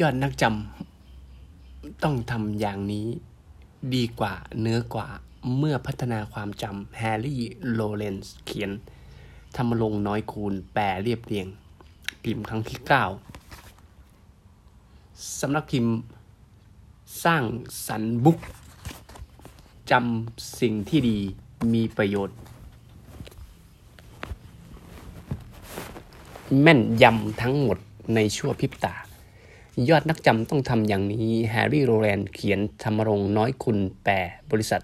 ยอดนักจำต้องทำอย่างนี้ ดีกว่าเนื้อกว่าเมื่อพัฒนาความจำแฮร์รี่ โลเรนส์เขียนธรรมลงน้อยคูณแปลเรียบเรียง พิมพ์ครั้งที่ 9สำนักพิมพ์สร้างสรรบุ๊กจำสิ่งที่ดีมีประโยชน์ แม่นยำทั้งหมดในชั่วพริบตา ยอดนักจำต้องทำอย่างนี้แฮร์รี่โรแลนเขียนธรรมรงน้อยคุณแปลบริษัท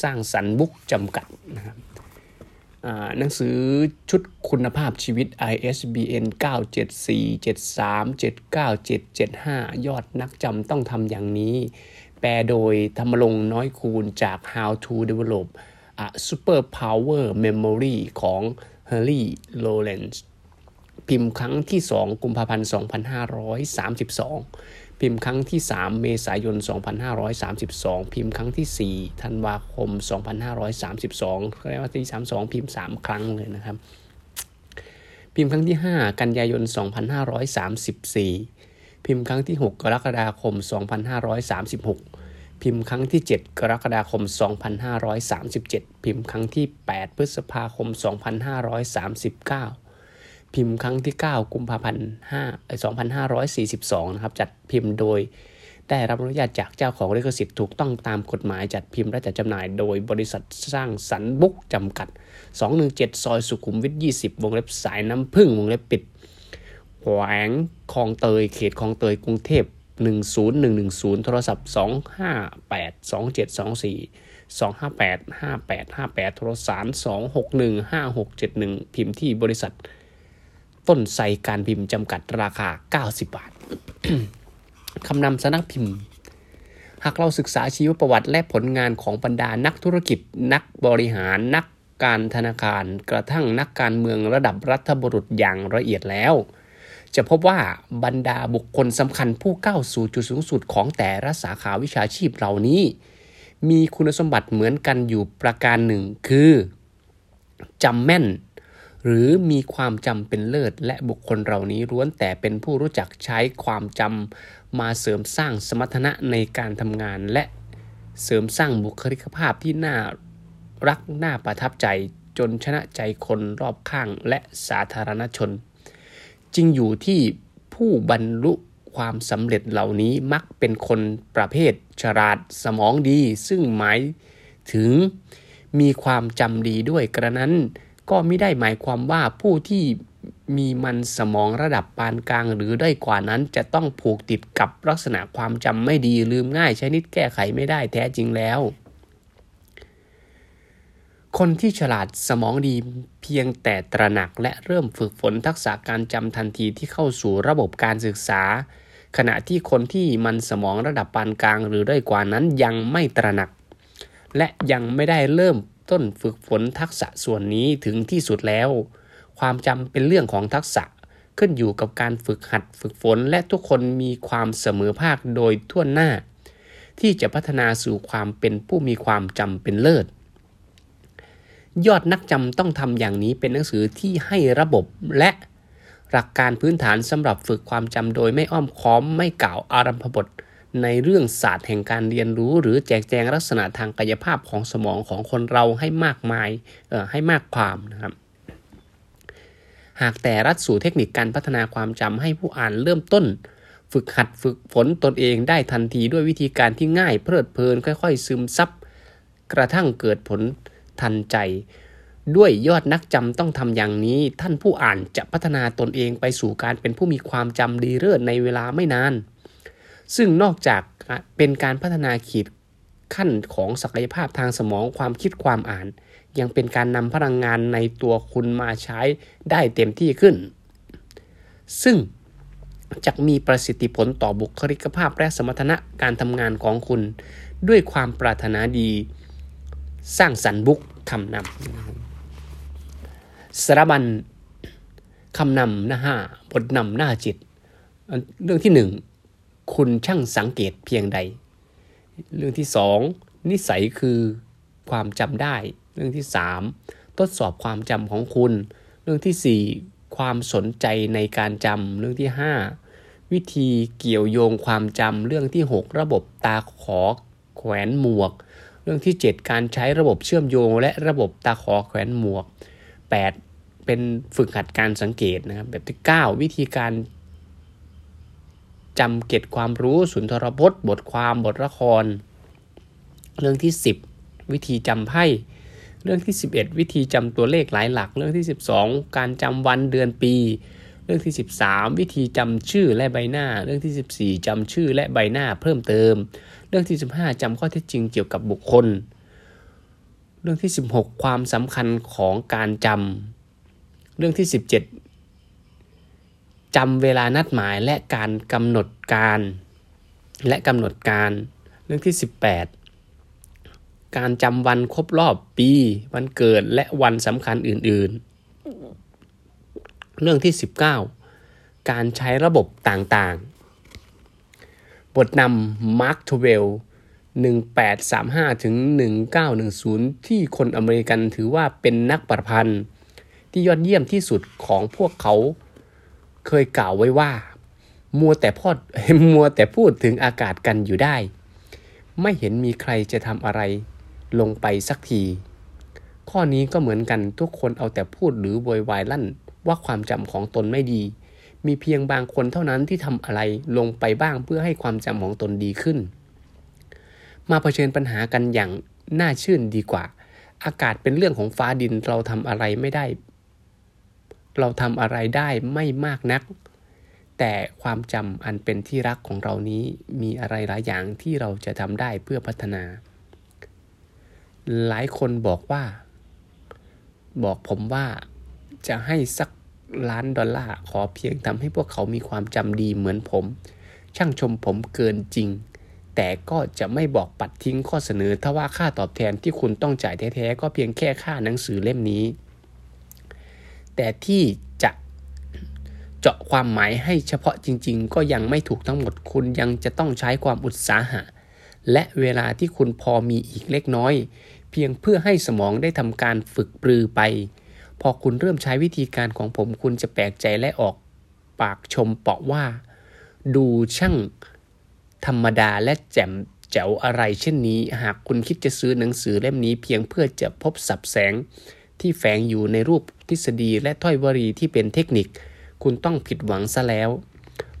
สร้างสรรค์บุ๊กจำกัดนะครับหนังสือชุดคุณภาพชีวิต ISBN 97473797775 ยอดนักจำต้องทำอย่างนี้ แปลโดยธรรมรงน้อยคูณจาก How to Develop a Super Power Memory ของ Harry Lawrence พิมพ์ครั้งที่ 2 กุมภาพันธ์ 2532 พิมพ์ครั้งที่ 3 เมษายน 2532 พิมพ์ครั้งที่ 4 ธันวาคม 2532เรียกว่าที่ 32 พิมพ์ 3 ครั้งเลยนะครับ พิมพ์ครั้งที่ 5 กันยายน 2534 พิมพ์ครั้งที่ 6 กรกฎาคม 2536พิมพ์ครั้งที่ 7 กรกฎาคม 2537 พิมพ์ครั้งที่ 8 พฤษภาคม 2539 พิมพ์ครั้งที่ 9 กุมภาพันธ์2542 นะครับ จัดพิมพ์โดย ได้รับอนุญาตจากเจ้าของลิขสิทธิ์ถูกต้องตามกฎหมายจัดพิมพ์และจัดจำหน่าย โดยบริษัทสร้างสรรบุ๊กจำกัด 217 ซอยสุขุมวิท 20 วงเล็บสายน้ำพึ่งวงเล็บปิดแขวงคลองเตย เขตคลองเตย กรุงเทพ10110 โทรศัพท์ 258 2724 258 5858 โทรสาร 261 5671 พิมพ์ที่บริษัท ต้นไทรการพิมพ์จำกัดราคา 90 บาท คำนำสนักพิมพ์ หากเราศึกษาชีวประวัติและผลงานของบรรดานักธุรกิจ นักบริหารนักการธนาคาร กระทั่งนักการเมืองระดับรัฐบุรุษอย่างละเอียดแล้ว จะพบว่าบรรดาบุคคลสำคัญผู้ก้าวสู่จุดสูงสุดของแต่ละสาขาวิชาชีพเหล่านี้ มีคุณสมบัติเหมือนกันอยู่ประการหนึ่งคือจำแม่น หรือมีความจำเป็นเลิศ และบุคคลเหล่านี้ล้วนแต่เป็นผู้รู้จักใช้ความจำมาเสริมสร้างสมรรถนะในการทำงานและเสริมสร้างบุคลิกภาพที่น่ารักน่าประทับใจจนชนะใจคนรอบข้างและสาธารณชนจริงอยู่ที่ผู้บรรลุความสำเร็จเหล่านี้มักเป็นคนประเภทฉลาดสมองดี ซึ่งหมายถึงมีความจำดีด้วยกระนั้น ก็ไม่ได้หมายความว่าผู้ที่มีมันสมองระดับปานกลางหรือได้กว่านั้นจะต้องผูกติดกับลักษณะความจำไม่ดีลืมง่ายชนิดแก้ไขไม่ได้แท้จริงแล้ว คนที่ฉลาดสมองดีเพียงแต่ตระหนักและเริ่มฝึกฝนทักษะการจำทันทีที่เข้าสู่ระบบการศึกษา ขณะที่คนที่มันสมองระดับปานกลางหรือได้กว่านั้นยังไม่ตระหนัก และยังไม่ได้เริ่ม ต้นฝึกฝนทักษะส่วนนี้ถึงที่สุดแล้ว ความจำเป็นเรื่องของทักษะขึ้นอยู่กับการฝึกหัดฝึกฝนและทุกคนมีความเสมอภาคโดยทั่วหน้า ที่จะพัฒนาสู่ความเป็นผู้มีความจำเป็นเลิศ ยอดนักจำต้องทำอย่างนี้เป็นหนังสือที่ให้ระบบและหลักการพื้นฐานสำหรับฝึกความจำโดยไม่อ้อมค้อมไม่กล่าวอารัมพบท ในเรื่องศาสตร์แห่งการเรียนรู้ หรือแจกแจงลักษณะทางกายภาพของสมองของคนเราให้มากมายให้มากความนะครับ หากแต่รัดสู่เทคนิคการพัฒนาความจำให้ผู้อ่านเริ่มต้น ฝึกหัดฝึกฝนตนเองได้ทันทีด้วยวิธีการที่ง่ายเพลิดเพลินค่อย ๆ ซึมซับกระทั่งเกิดผลทันใจ ด้วยยอดนักจำต้องทำอย่างนี้ ท่านผู้อ่านจะพัฒนาตนเองไปสู่การเป็นผู้มีความจำดีเลิศในเวลาไม่นาน ซึ่งนอกจากเป็นการพัฒนาขีดขั้นของศักยภาพทางสมองความคิดความอ่าน ยังเป็นการนำพลังงานในตัวคุณมาใช้ได้เต็มที่ขึ้น ซึ่งจะมีประสิทธิผลต่อบุคลิกภาพและสมรรถนะการทำงานของคุณ ด้วยความปรารถนาดี สร้างสรรค์บุกคำนำสารบัญคำนำหน้าห้าบทนำหน้าจิต เรื่องที่หนึ่ง คุณช่างสังเกตเพียงใด เรื่องที่สองนิสัยคือความจำได้ เรื่องที่สามทดสอบความจำของคุณ เรื่องที่สี่ความสนใจในการจำเรื่องที่ห้าวิธีเกี่ยวโยงความจำเรื่องที่ 6 ระบบตาขอแขวนหมวก เรื่องที่ 7 การใช้ระบบเชื่อมโยง และระบบตาขอแขวนหมวก 8 เป็นฝึกหัดการสังเกตนะครับแบบที่ 9 วิธีการ จำเก็บความรู้สุนทรพจน์ บทความบทละคร เรื่องที่ 10 วิธีจำไพ่เรื่องที่ 11 วิธีจำตัวเลขหลายหลัก เรื่องที่ 12 การจำวันเดือนปี เรื่องที่ 13 วิธีจำชื่อและใบหน้า เรื่องที่ 14จำชื่อและใบหน้าเพิ่มเติม เรื่องที่ 15จำข้อเท็จจริงเกี่ยวกับบุคคล เรื่องที่ 16 ความสำคัญของการจำเรื่องที่ 17 จำเวลานัดหมายและการกำหนดการ และกำหนดการเรื่องที่ 18 การจำวันครบรอบปี วันเกิดและวันสำคัญอื่น ๆ เรื่องที่ 19 การใช้ระบบต่างๆ บทนำมาร์ก ทเวน 1835ถึง1910 ที่คนอเมริกันถือว่าเป็นนักประพันธ์ ที่ยอดเยี่ยมที่สุดของพวกเขา เคยกล่าวไว้ว่า มัวแต่พอดมัวแต่พูดถึงอากาศกันอยู่ได้ ไม่เห็นมีใครจะทำอะไรลงไปสักที ข้อนี้ก็เหมือนกันทุกคนเอาแต่พูดหรือโวยวายลั่นว่าความจำของตนไม่ดี มีเพียงบางคนเท่านั้นที่ทำอะไรลงไปบ้างเพื่อให้ความจำของตนดีขึ้น มาเผชิญปัญหากันอย่างน่าชื่นดีกว่า อากาศเป็นเรื่องของฟ้าดินเราทำอะไรไม่ได้ เราทำอะไรได้ไม่มากนัก แต่ความจำอันเป็นที่รักของเรานี้มีอะไรหลายอย่างที่เราจะทำได้เพื่อพัฒนา หลายคนบอกว่า บอกผมว่าจะให้สักล้านดอลลาร์ขอเพียงทำให้พวกเขามีความจำดีเหมือนผม ช่างชมผมเกินจริง แต่ก็จะไม่บอกปัดทิ้งข้อเสนอถ้าว่าค่าตอบแทนที่คุณต้องจ่ายแท้ๆก็เพียงแค่ค่าหนังสือเล่มนี้ แต่ที่จะเจาะความหมายให้เฉพาะจริง ๆ ก็ยังไม่ถูกทั้งหมดคุณยังจะต้องใช้ความอุตสาหะ และเวลาที่คุณพอมีอีกเล็กน้อย เพียงเพื่อให้สมองได้ทำการฝึกปรือไป พอคุณเริ่มใช้วิธีการของผมคุณจะแปลกใจและออกปากชมเปาะว่า ดูช่างธรรมดาและแจ่มแจ๋วอะไรเช่นนี้ หากคุณคิดจะซื้อหนังสือเล่มนี้เพียงเพื่อจะพบสับแสง ที่แฝงอยู่ในรูปทฤษฎีและถ้อยวรีที่เป็นเทคนิค คุณต้องผิดหวังซะแล้ว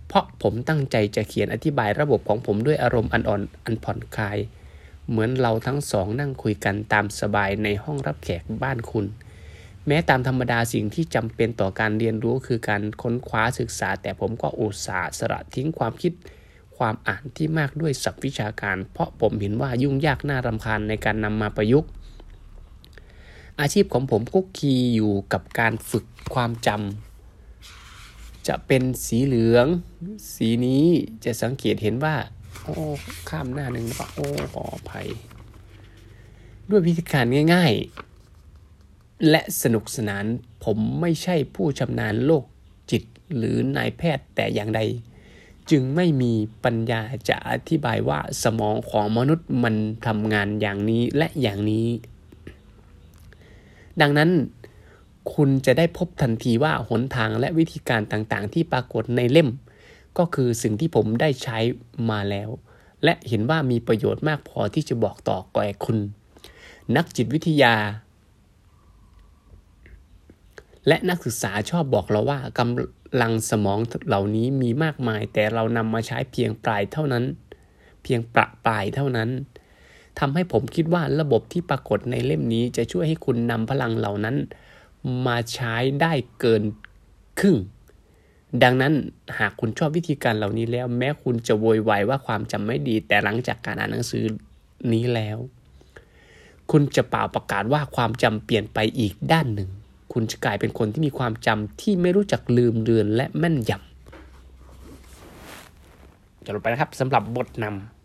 เพราะผมตั้งใจจะเขียนอธิบายระบบของผมด้วยอารมณ์อันอ่อนอันผ่อนคลาย เหมือนเราทั้งสองนั่งคุยกันตามสบายในห้องรับแขกบ้านคุณ แม้ตามธรรมดาสิ่งที่จำเป็นต่อการเรียนรู้คือการค้นคว้าศึกษา แต่ผมก็อุตส่าห์สละทิ้งความคิดความอ่านที่มากด้วยศัพท์วิชาการ เพราะผมเห็นว่ายุ่งยากน่ารำคาญในการนำมาประยุกต์ อาชีพของผมคุกคีอยู่กับการฝึกความจำจะเป็นสีเหลือง สีนี้จะสังเกตเห็นว่า โอ้ข้ามหน้าหนึ่งแล้วโอ้ขออภัย ด้วยวิธีการง่าย ๆ และสนุกสนานผมไม่ใช่ผู้ชำนาญโลกจิตหรือนายแพทย์แต่อย่างใด จึงไม่มีปัญญาจะอธิบายว่าสมองของมนุษย์มันทำงานอย่างนี้และอย่างนี้ ดังนั้นคุณจะได้พบทันทีว่าหนทางและวิธีการต่างๆ ที่ปรากฏในเล่ม ก็คือสิ่งที่ผมได้ใช้มาแล้ว และเห็นว่ามีประโยชน์มากพอที่จะบอกต่อแก่คุณ นักจิตวิทยา และนักศึกษาชอบบอกเราว่ากำลังสมองเหล่านี้มีมากมาย แต่เรานำมาใช้เพียงปลายเท่านั้น เพียงประปลายเท่านั้น ทำให้ผมคิดว่าระบบที่ปรากฏในเล่มนี้จะช่วยให้คุณนำพลังเหล่านั้น มาใช้ได้เกินครึ่ง ดังนั้นหากคุณชอบวิธีการเหล่านี้แล้ว แม้คุณจะโวยวายว่าความจำไม่ดี แต่หลังจากการอ่านหนังสือนี้แล้ว คุณจะเป่าประกาศว่าความจำเปลี่ยนไปอีกด้านหนึ่ง คุณจะกลายเป็นคนที่มีความจำที่ไม่รู้จักลืมเลือนและแม่นยำจะลงไปนะครับสำหรับบทนำ